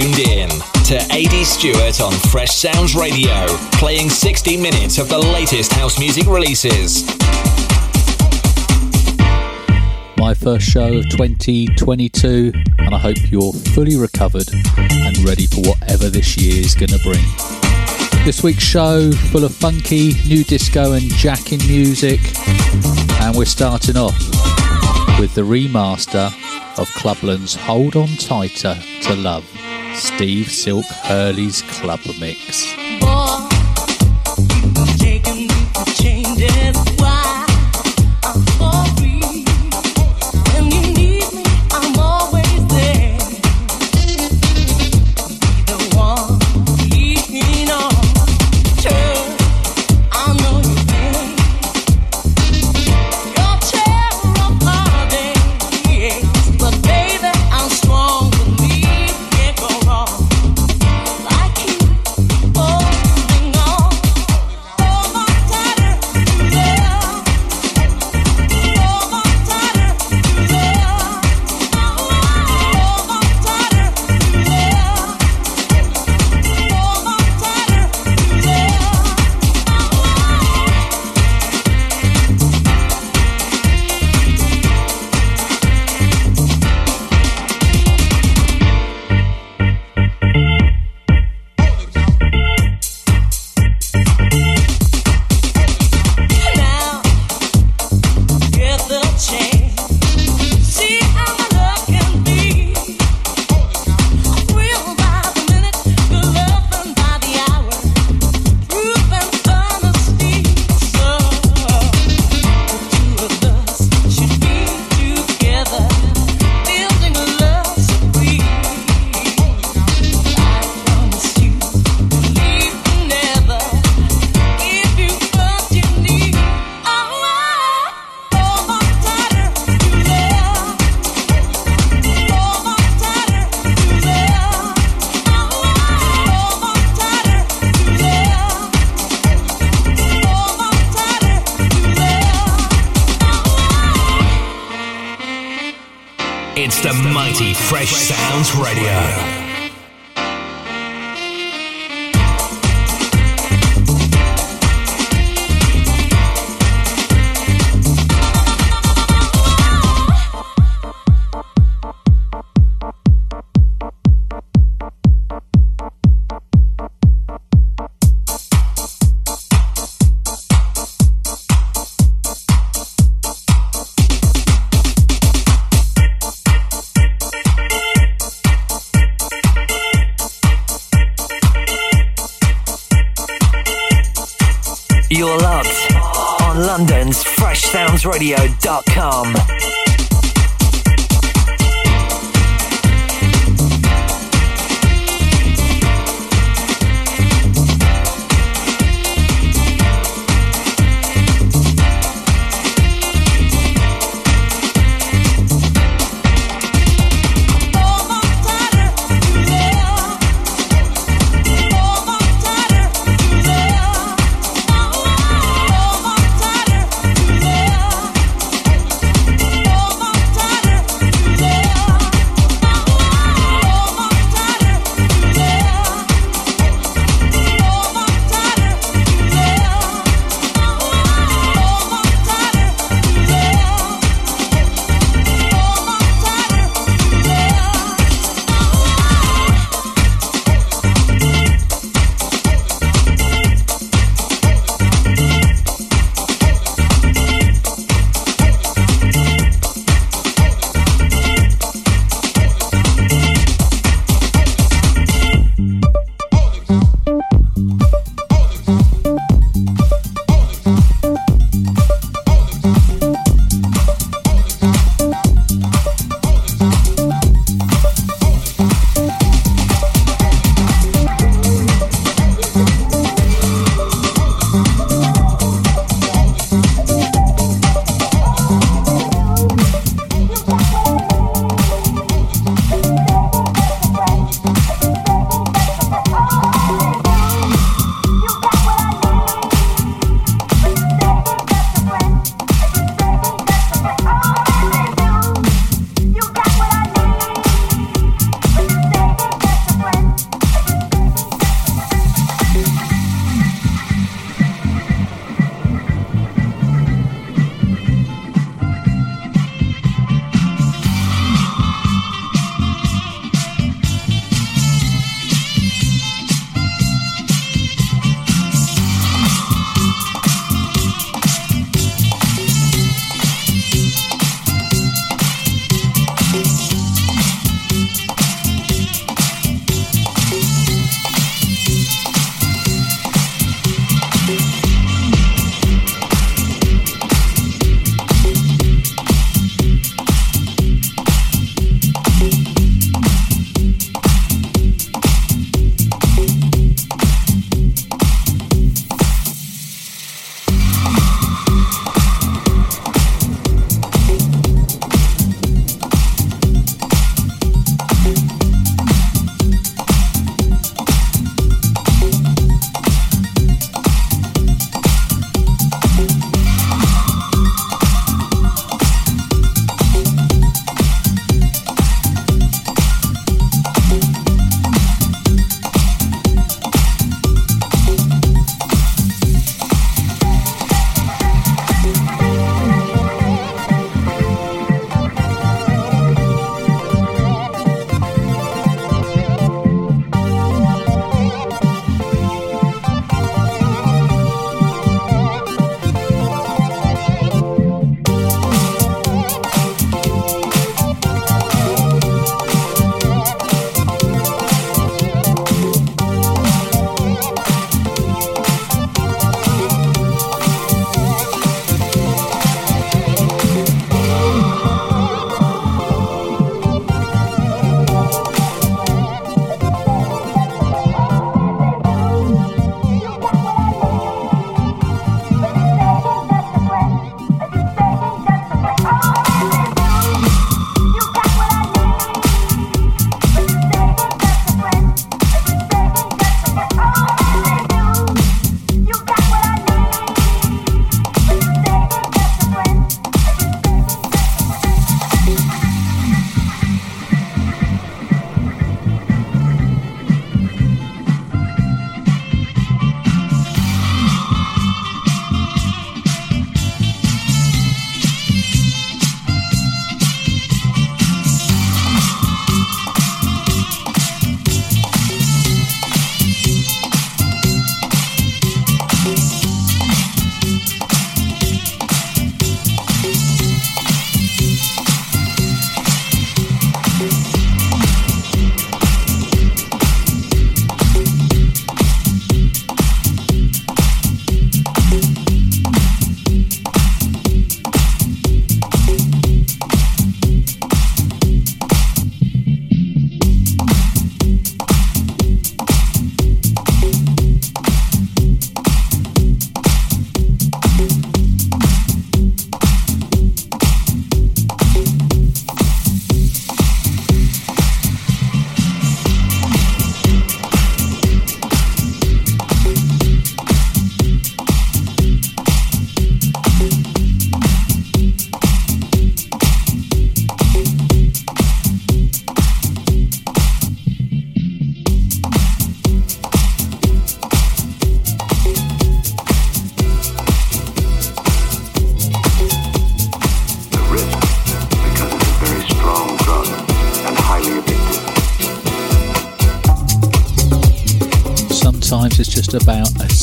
tuned in to AD Stewart on Fresh Sounds Radio, playing 60 minutes of the latest house music releases. My first show of 2022, and I hope you're fully recovered and ready for whatever this year is going to bring. This week's show full of funky, new disco and jacking music, and we're starting off with the remaster of Clubland's Hold On Tighter to Love, Steve Silk Hurley's Club Mix. Boy,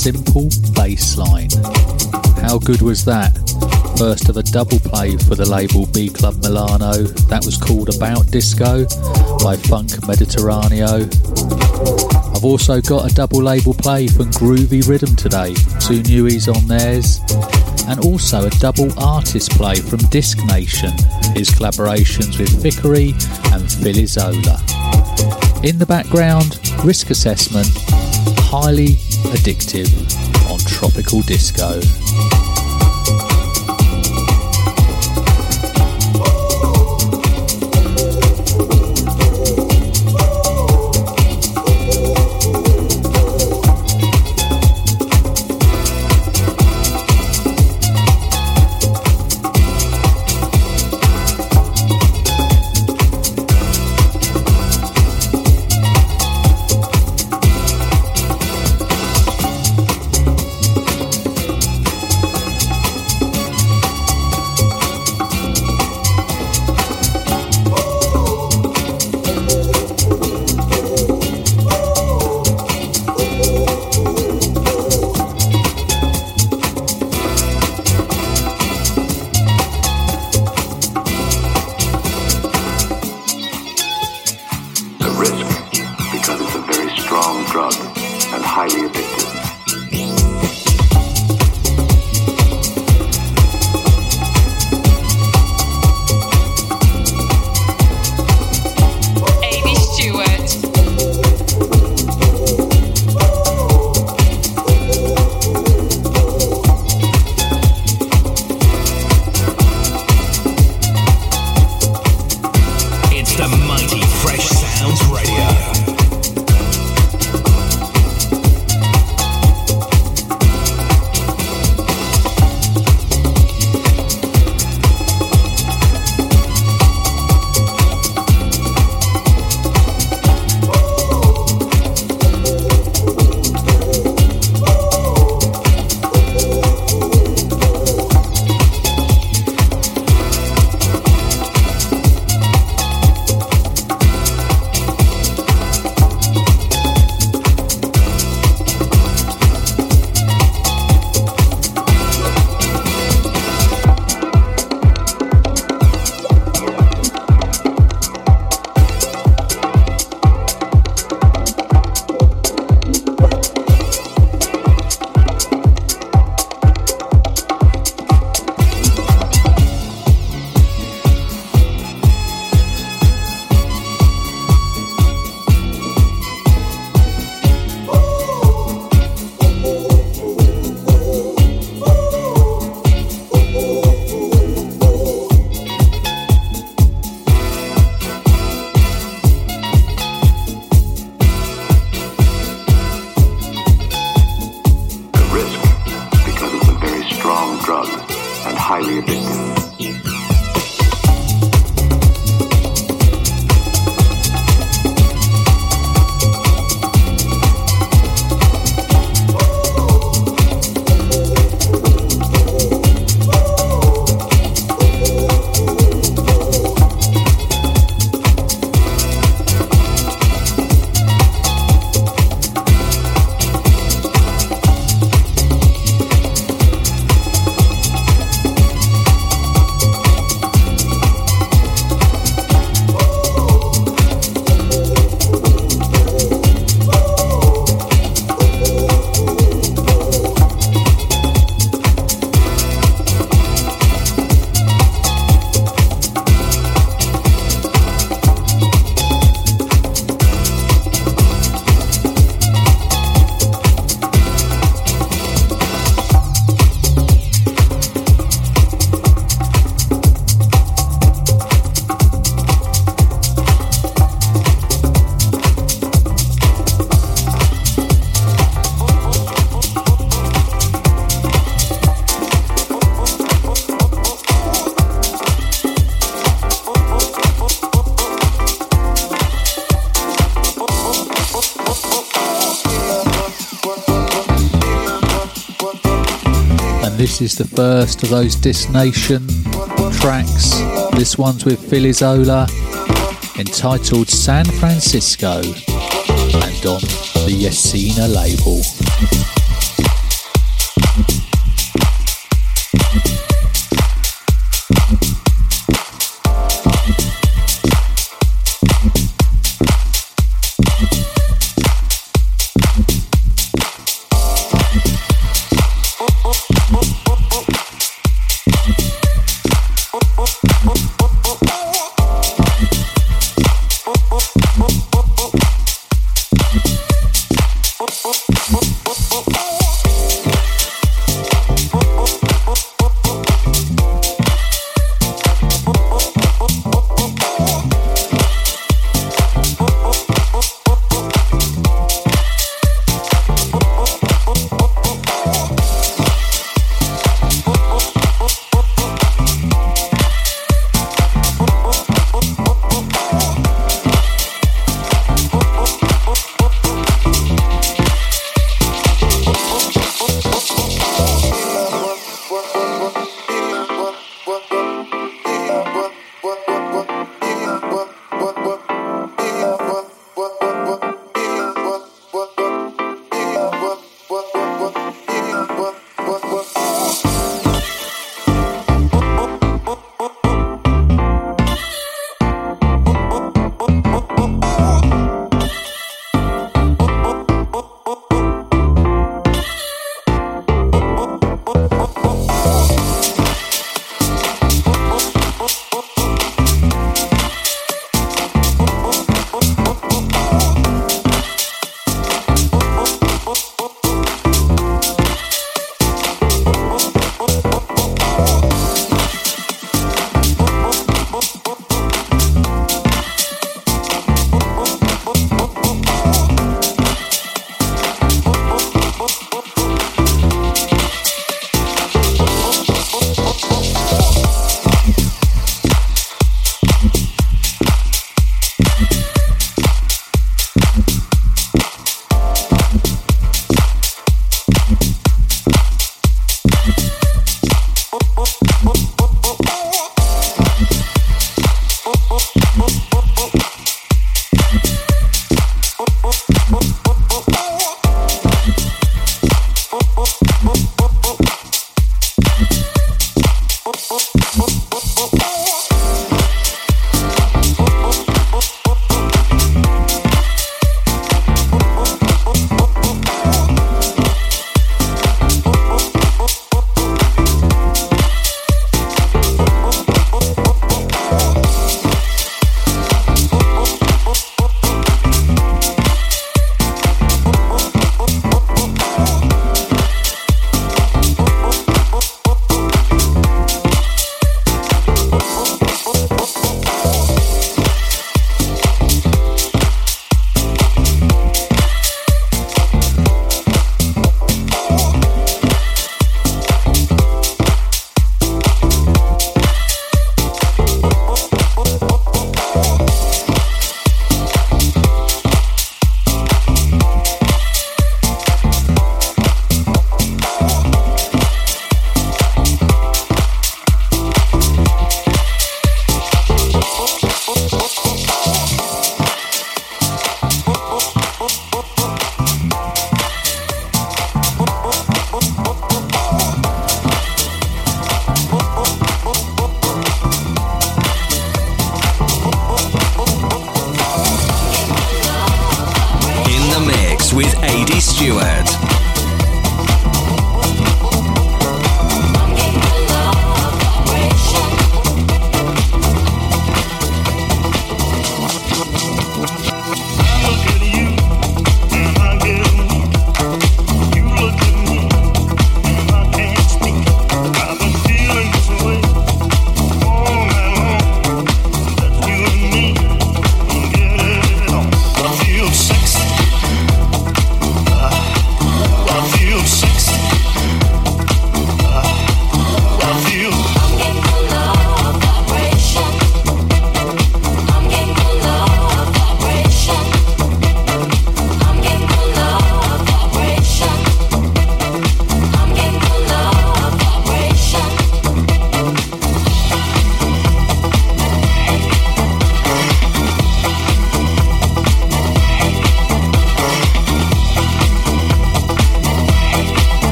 simple bass line. How good was that? First of a double play for the label B Club Milano, that was called About Disco by Funk Mediterraneo. I've also got a double label play from Groovy Rhythm today, two newies on theirs, and also a double artist play from Disc Nation, his collaborations with Vickery and Philly Zola. In the background, Risk Assessment, highly addictive on Tropical Disco. The first of those Disc Nation tracks. This one's with Philly Zola, entitled San Francisco, and on the Yesina label.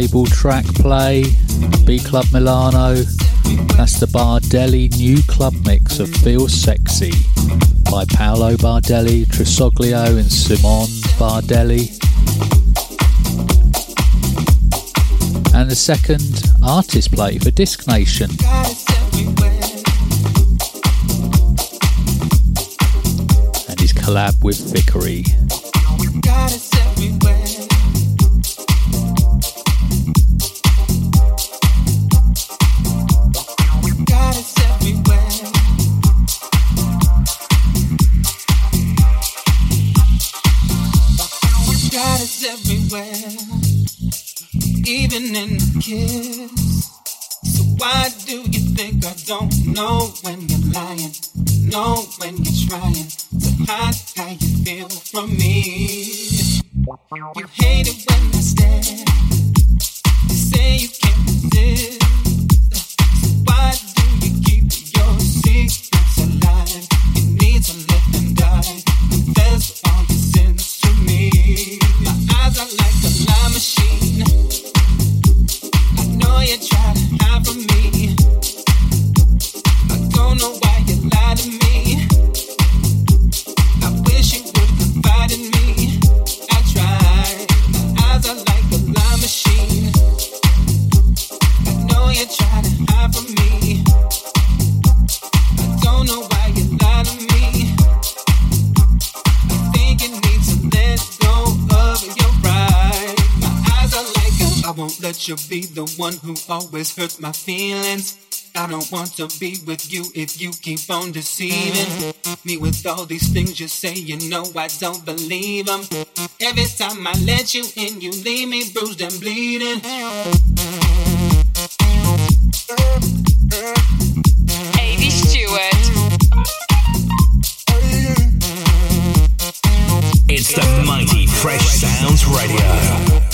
Label track play, B Club Milano. That's the Bardelli new club mix of Feel Sexy by Paolo Bardelli, Trisoglio, and Simone Bardelli. And the second artist play for Disc Nation. And his collab with Vickery. One who always hurts my feelings. I don't want to be with you if you keep on deceiving me with all these things you say. You know I don't believe them. Every time I let you in, you leave me bruised and bleeding. AD Stewart. It's the mighty Fresh Sounds Radio.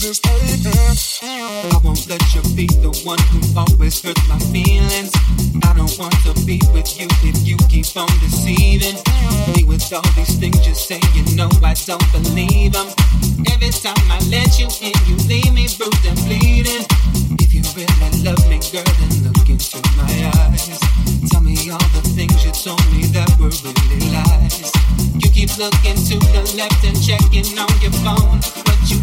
I won't let you be the one who always hurts my feelings. I don't want to be with you if you keep on deceiving me with all these things you say. You know I don't believe them. Every time I let you in, you leave me bruised and bleeding. If you really love me, girl, then look into my eyes. Tell me all the things you told me that were really lies. You keep looking to the left and checking on your phone, but you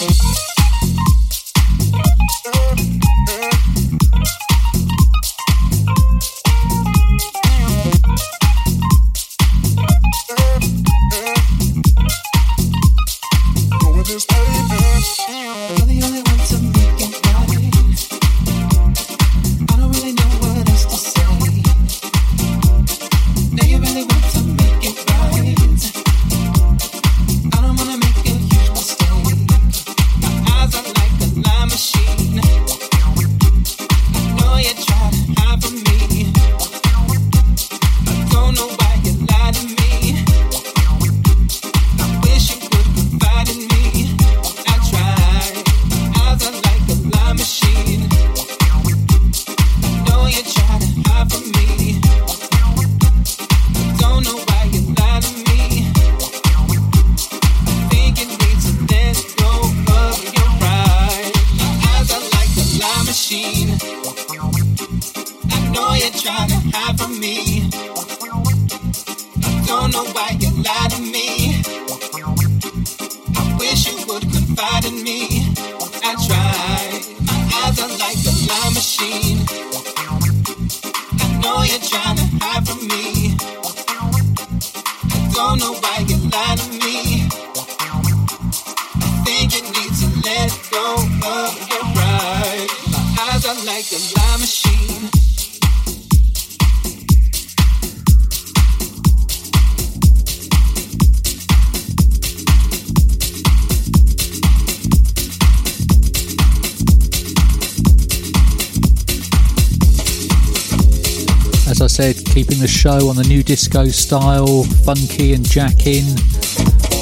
show on the new disco style, funky and jacking.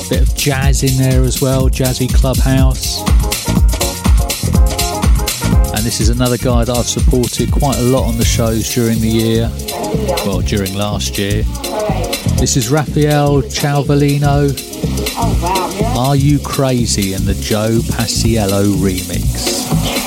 Bit of jazz in there as well, jazzy clubhouse. And this is another guy that I've supported quite a lot on the shows during the year, well, during last year. This is Rafael Cialvolino. Oh, Are You Crazy in the Joe Paciello remix.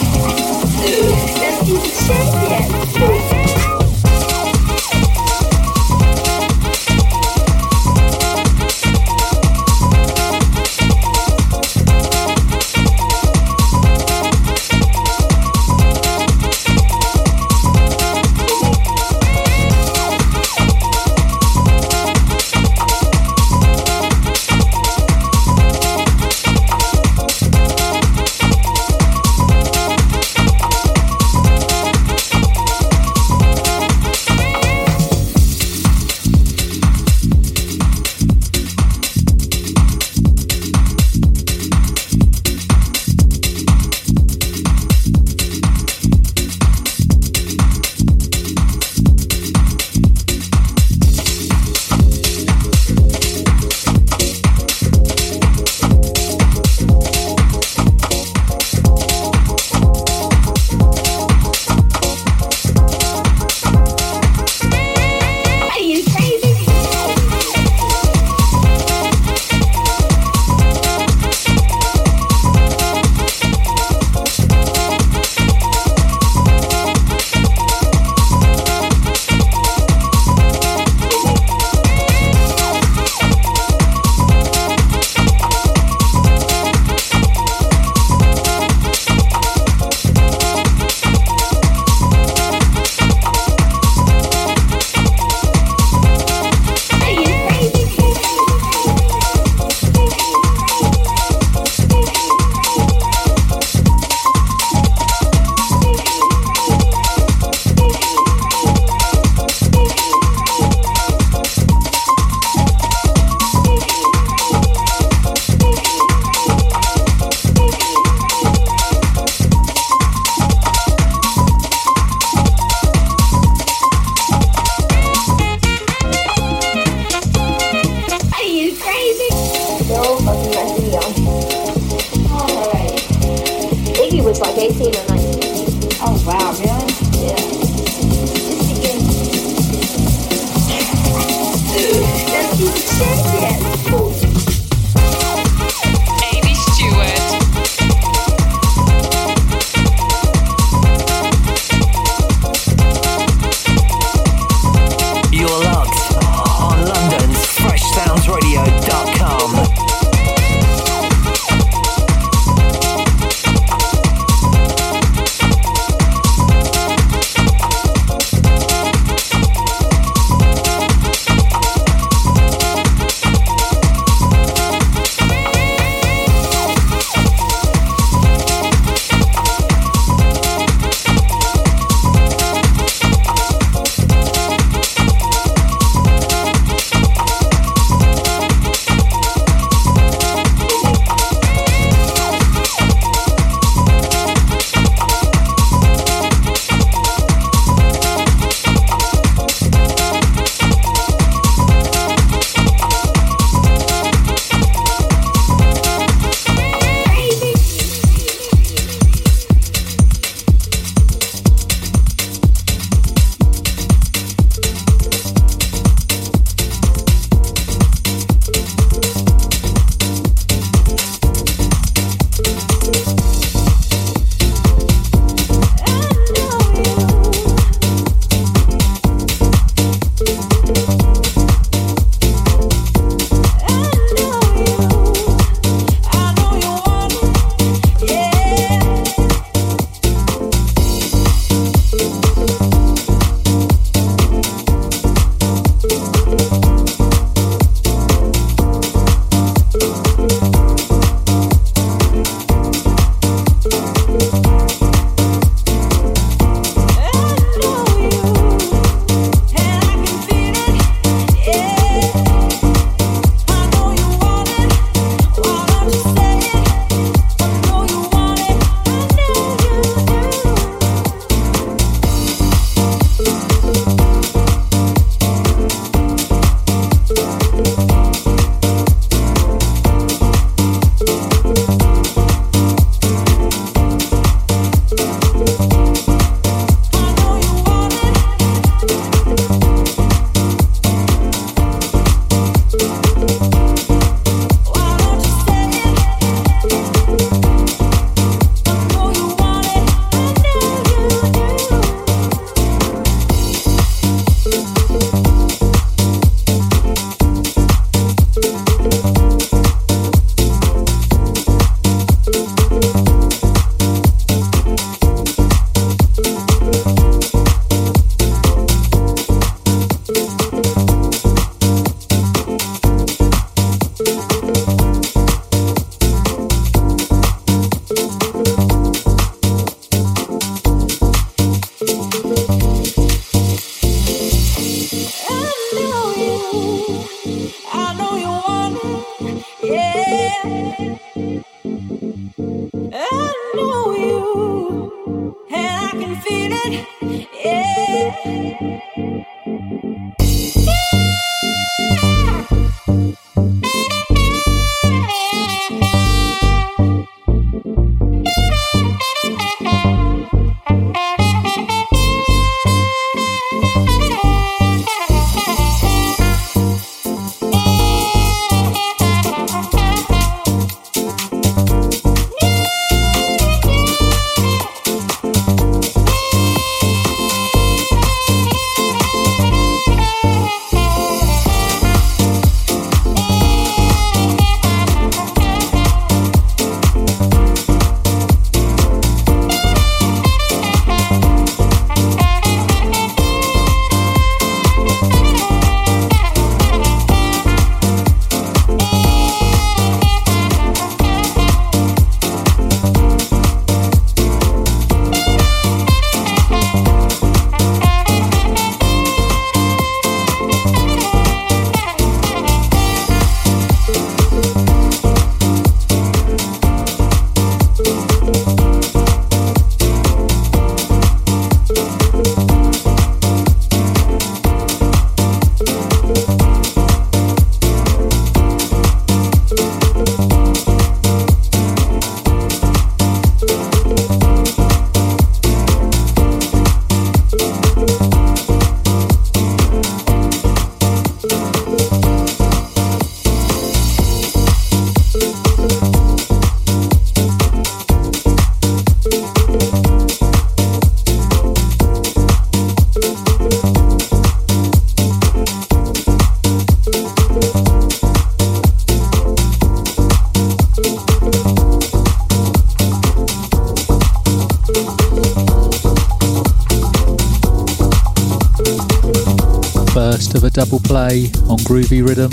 Play on Groovy Rhythm.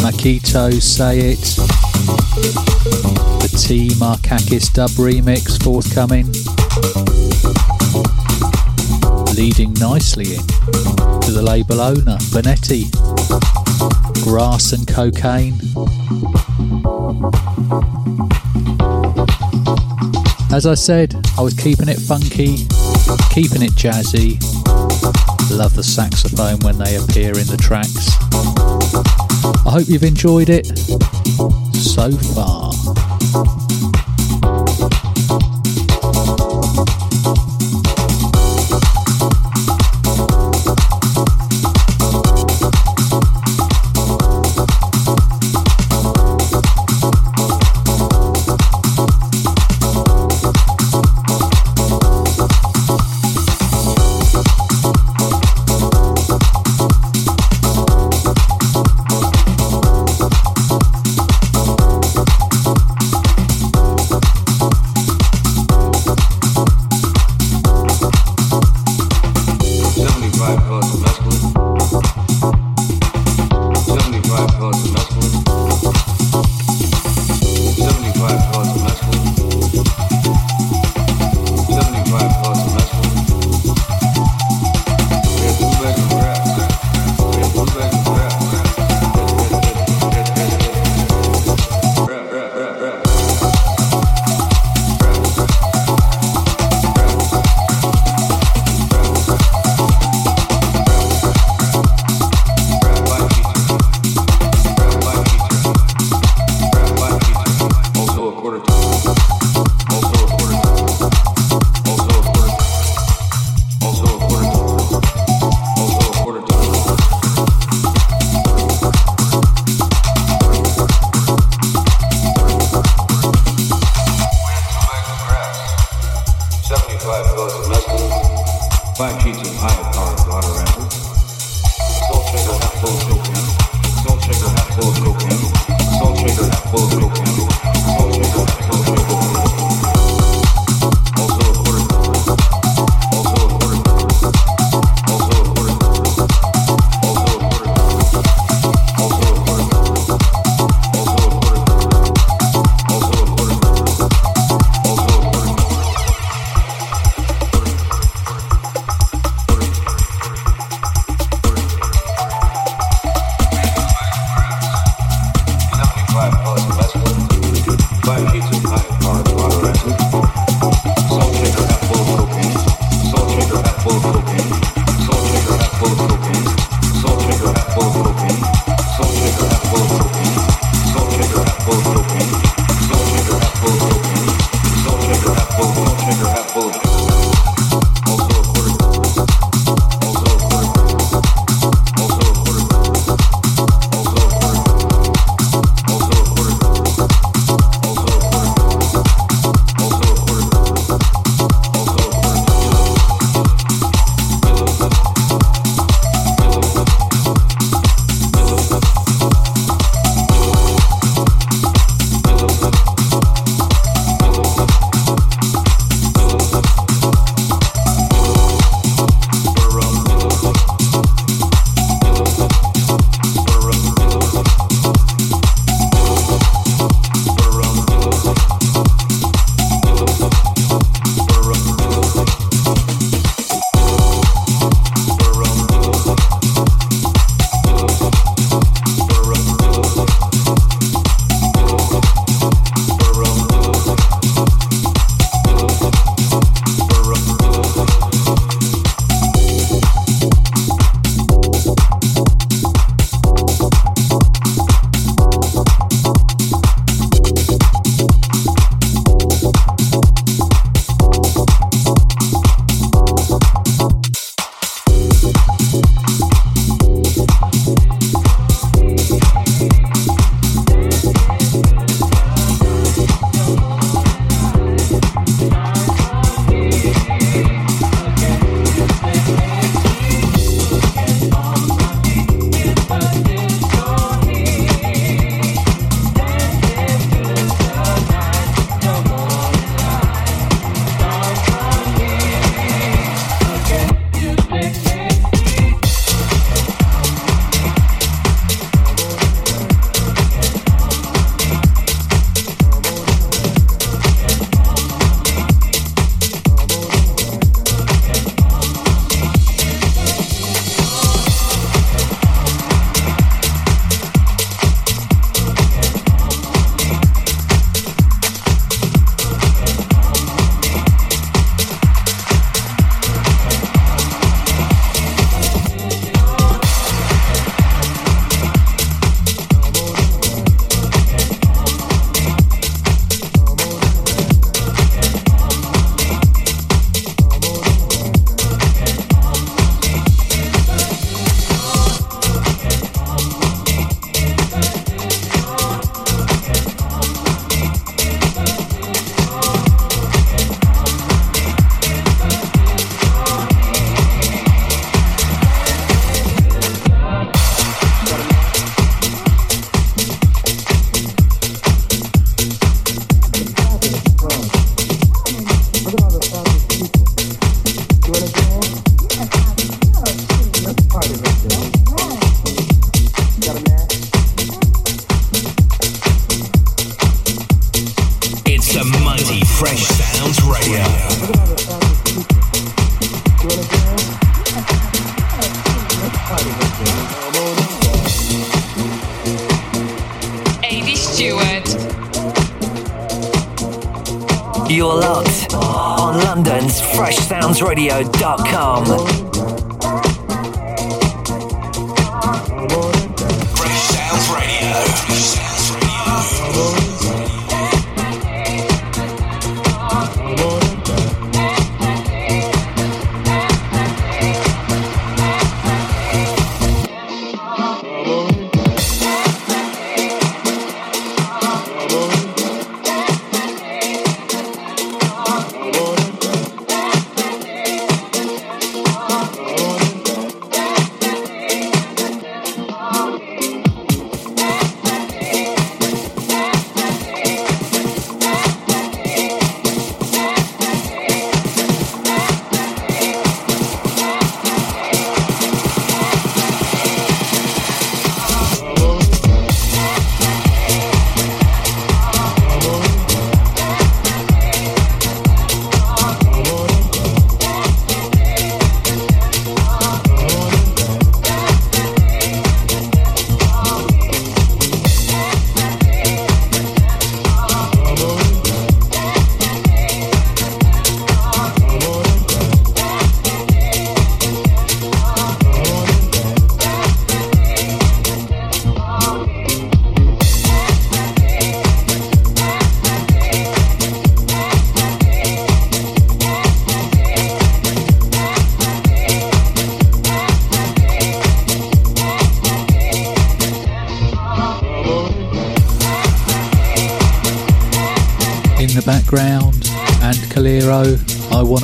Makito Say It. The T Markakis dub remix forthcoming. Leading nicely in to the label owner, Benetti. Grass and Cocaine. As I said, I was keeping it funky, keeping it jazzy. Love the saxophone when they appear in the tracks. I hope you've enjoyed it so far.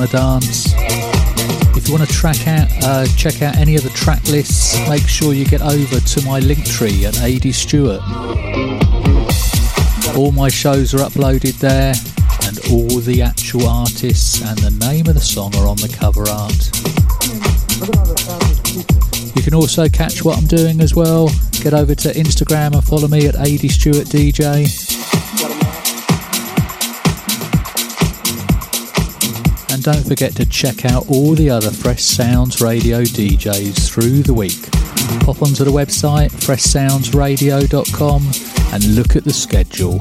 Dance. If you want to track out, uh, check out any of the track lists, make sure you get over to my link tree at AD Stewart. All my shows are uploaded there, and all the actual artists and the name of the song are on the cover art. You can also catch what I'm doing as well. Get over to Instagram and follow me at AD Stewart DJ. Don't forget to check out all the other Fresh Sounds Radio DJs through the week. Pop onto the website freshsoundsradio.com and look at the schedule.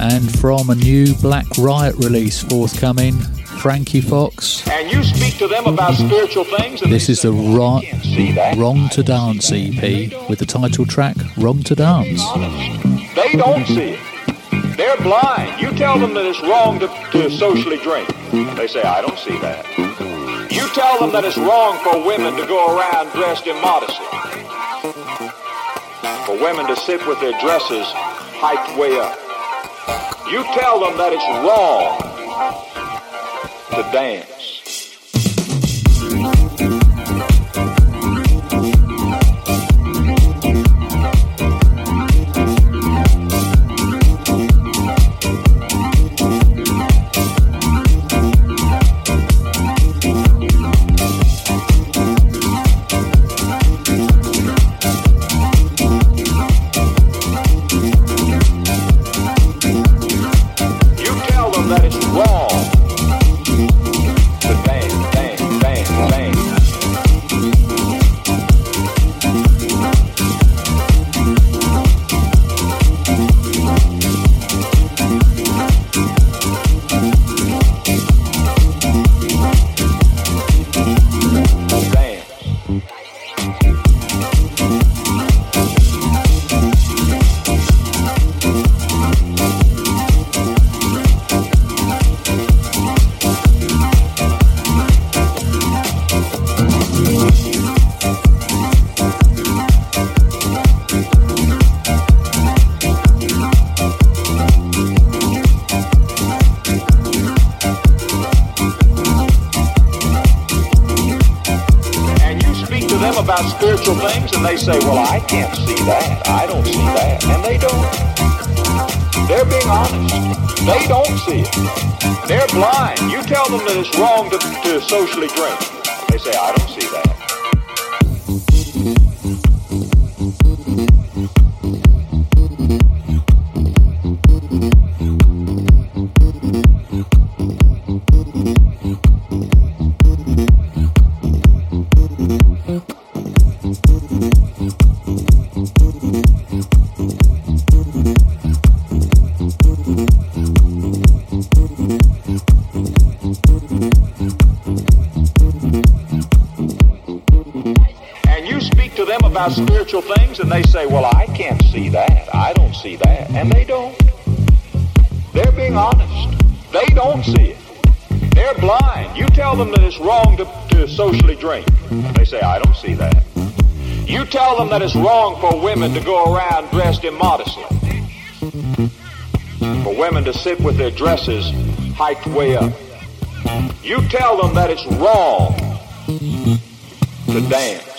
And from a new Black Riot release forthcoming, Frankie Fox. And you speak to them about spiritual things. this is the Wrong, Wrong to Dance EP with the title track Wrong to Dance. They don't see it. They're blind. You tell them that it's wrong to, to socially drink. They say, I don't see that. You tell them that it's wrong for women to go around dressed immodestly. For women to sit with their dresses hiked way up. You tell them that it's wrong to dance. And they say, well, I can't see that. I don't see that. And they don't. They're being honest. They don't see it. They're blind. You tell them that it's wrong to, to socially drink. They say, I don't see that. They say, well, I can't see that. I don't see that. And they don't. They're being honest. They don't see it. They're blind. You tell them that it's wrong to, to socially drink. They say, I don't see that. You tell them that it's wrong for women to go around dressed immodestly. For women to sit with their dresses hiked way up. You tell them that it's wrong to dance.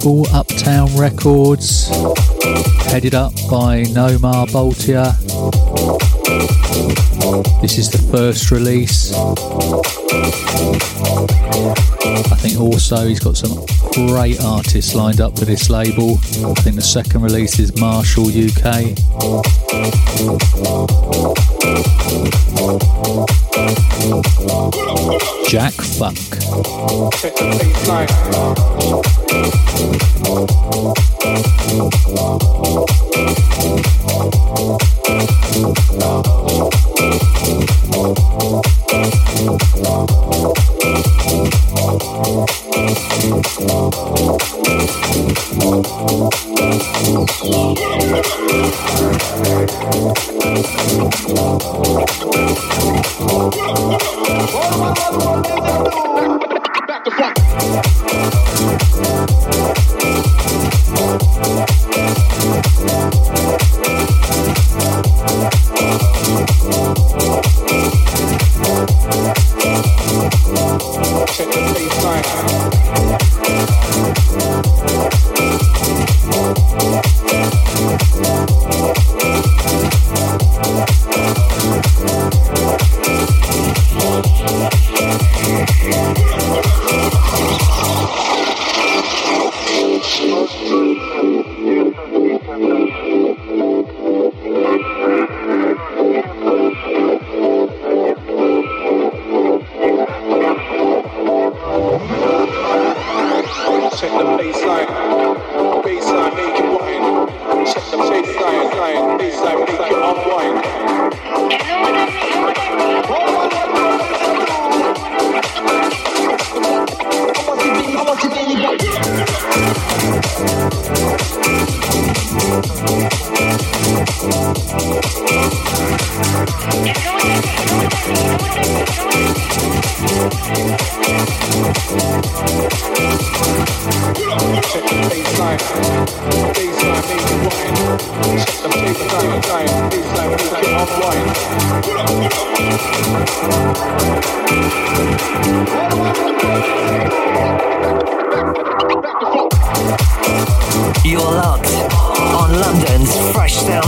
Label Uptown Records, headed up by Nomar Boltier. This is the first release. I think also he's got some great artists lined up for this label. I think the second release is Marshall UK. Jack Funk. You're locked on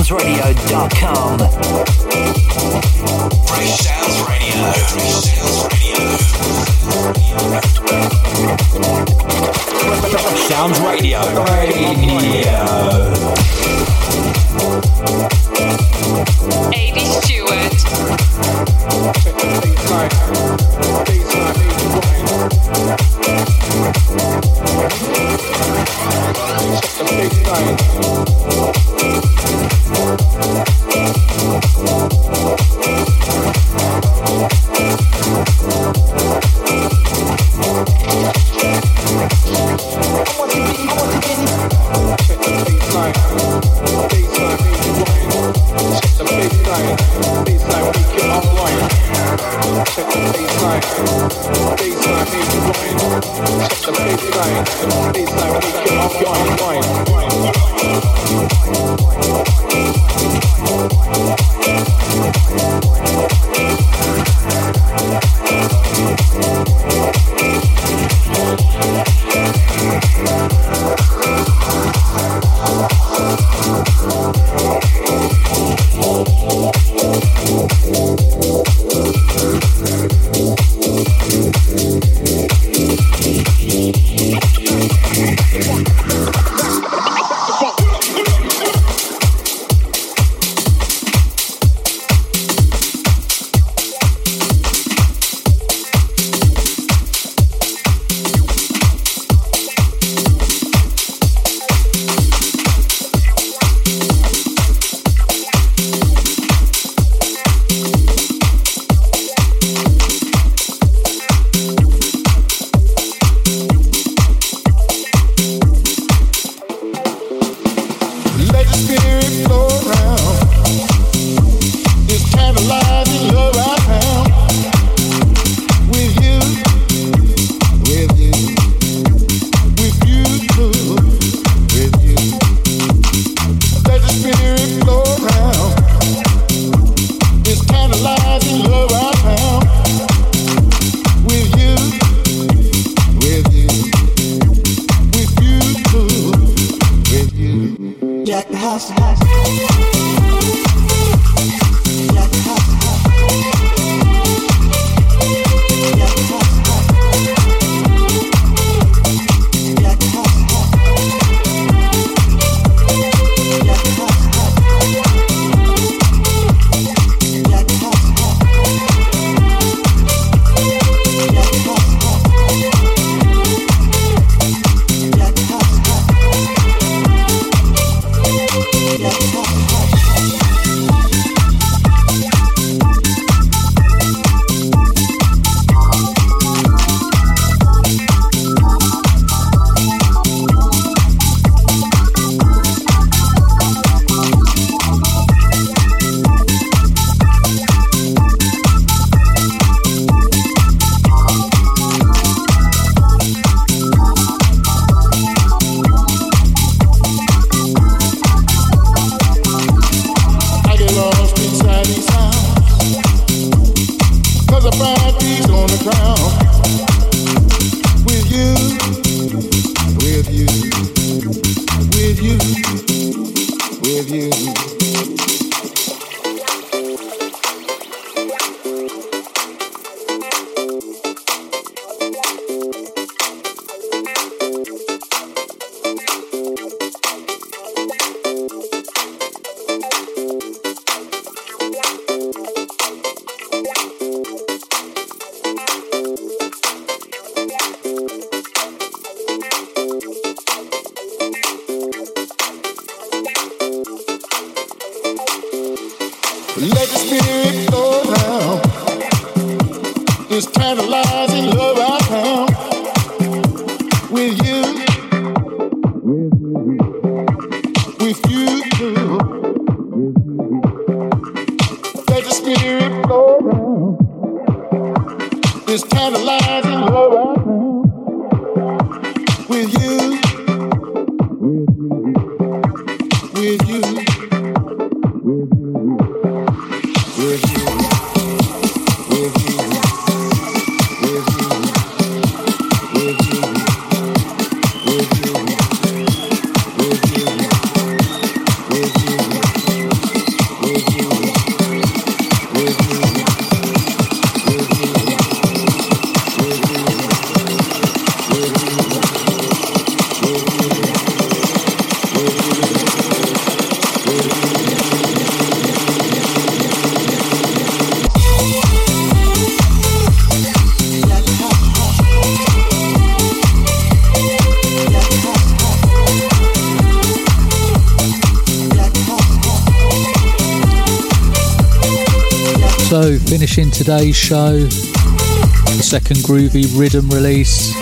FreshSoundsRadio.com. Fresh Sounds Radio. Fresh Sounds Radio. Radio. AD Thank finishing today's show, the second groovy rhythm release,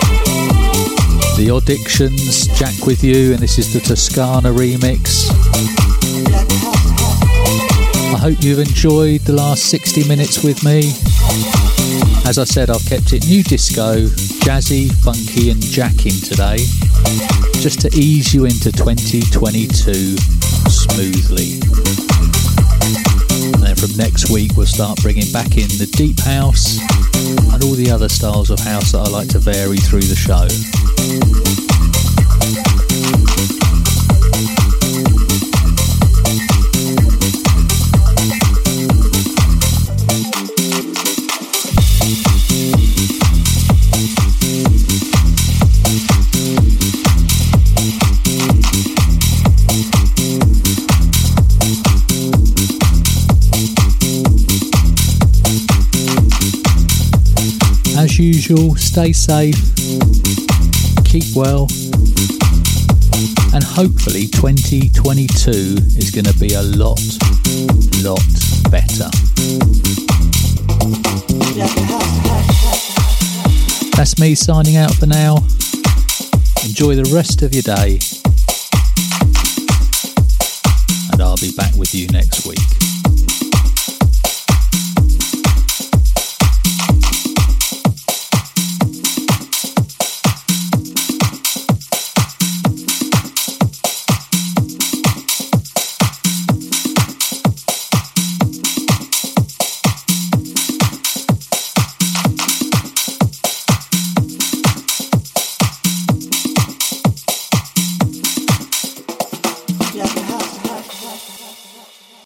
The Addictions, Jack with You, and this is the Toscana remix. I hope you've enjoyed the last 60 minutes with me. As I said, I've kept it new disco, jazzy, funky, and jacking today, just to ease you into 2022 smoothly. And then from next week, we'll start bringing back in the deep house and all the other styles of house that I like to vary through the show. Usual, stay safe, keep well, and hopefully 2022 is going to be a lot, lot better. That's me signing out for now. Enjoy the rest of your day, and I'll be back with you next week.